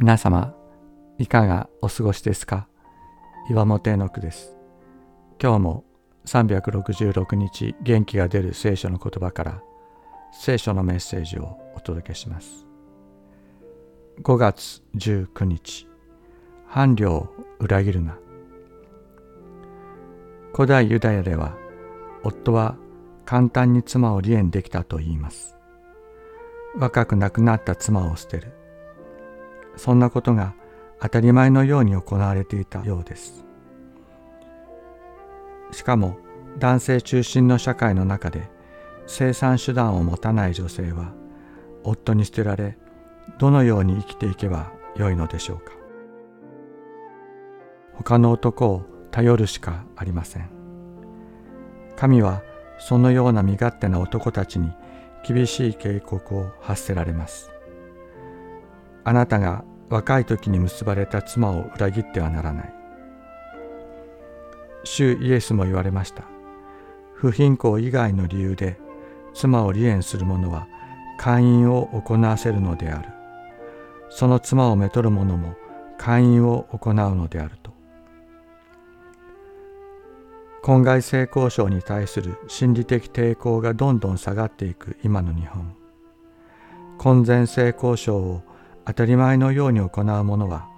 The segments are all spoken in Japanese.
皆様いかがお過ごしですか？岩本絵の句です。今日も366日元気が出る聖書の言葉から聖書のメッセージをお届けします。5月19日伴侶を裏切るな。古代ユダヤでは夫は簡単に妻を離縁できたと言います。若く亡くなった妻を捨てる。そんなことが当たり前のように行われていたようです。しかも男性中心の社会の中で生産手段を持たない女性は夫に捨てられどのように生きていけばよいのでしょうか。他の男を頼るしかありません。神はそのような身勝手な男たちに厳しい警告を発せられます。あなたが若い時に結ばれた妻を裏切ってはならない。主イエスも言われました。不貧困以外の理由で妻を離縁する者は会員を行わせるのである。その妻をめとる者も会員を行うのであると。婚外性交渉に対する心理的抵抗がどんどん下がっていく今の日本。婚前性交渉を当たり前のように行う者は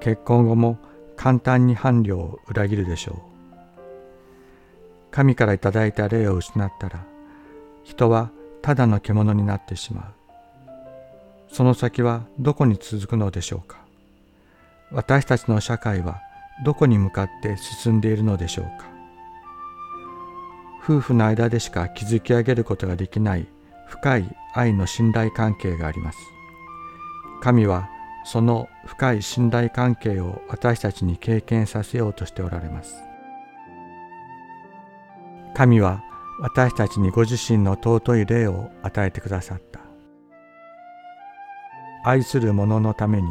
結婚後も簡単に伴侶を裏切るでしょう。神からいいた霊を失ったら人はただの獣になってしまう。その先はどこに続くのでしょうか。私たちの社会はどこに向かって進んでいるのでしょうか。夫婦の間でしか築き上げることができない深い愛の信頼関係があります。神はその深い信頼関係を私たちに経験させようとしておられます。神は私たちにご自身の尊い霊を与えてくださった。愛する者のために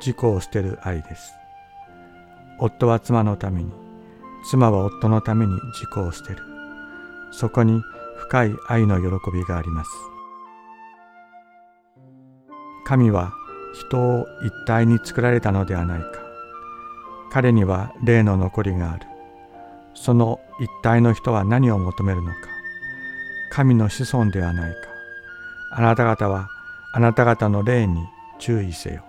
自己を捨てる愛です。夫は妻のために、妻は夫のために自己を捨てる。そこに深い愛の喜びがあります。神は人を一体に作られたのではないか。彼には霊の残りがある。その一体の人は何を求めるのか。神の子孫ではないか。あなた方はあなた方の霊に注意せよ。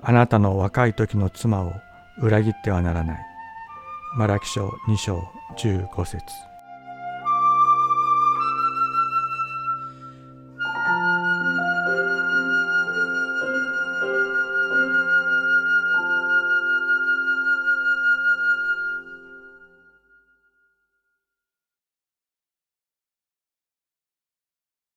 あなたの若い時の妻を裏切ってはならない。マラキ書2章15節。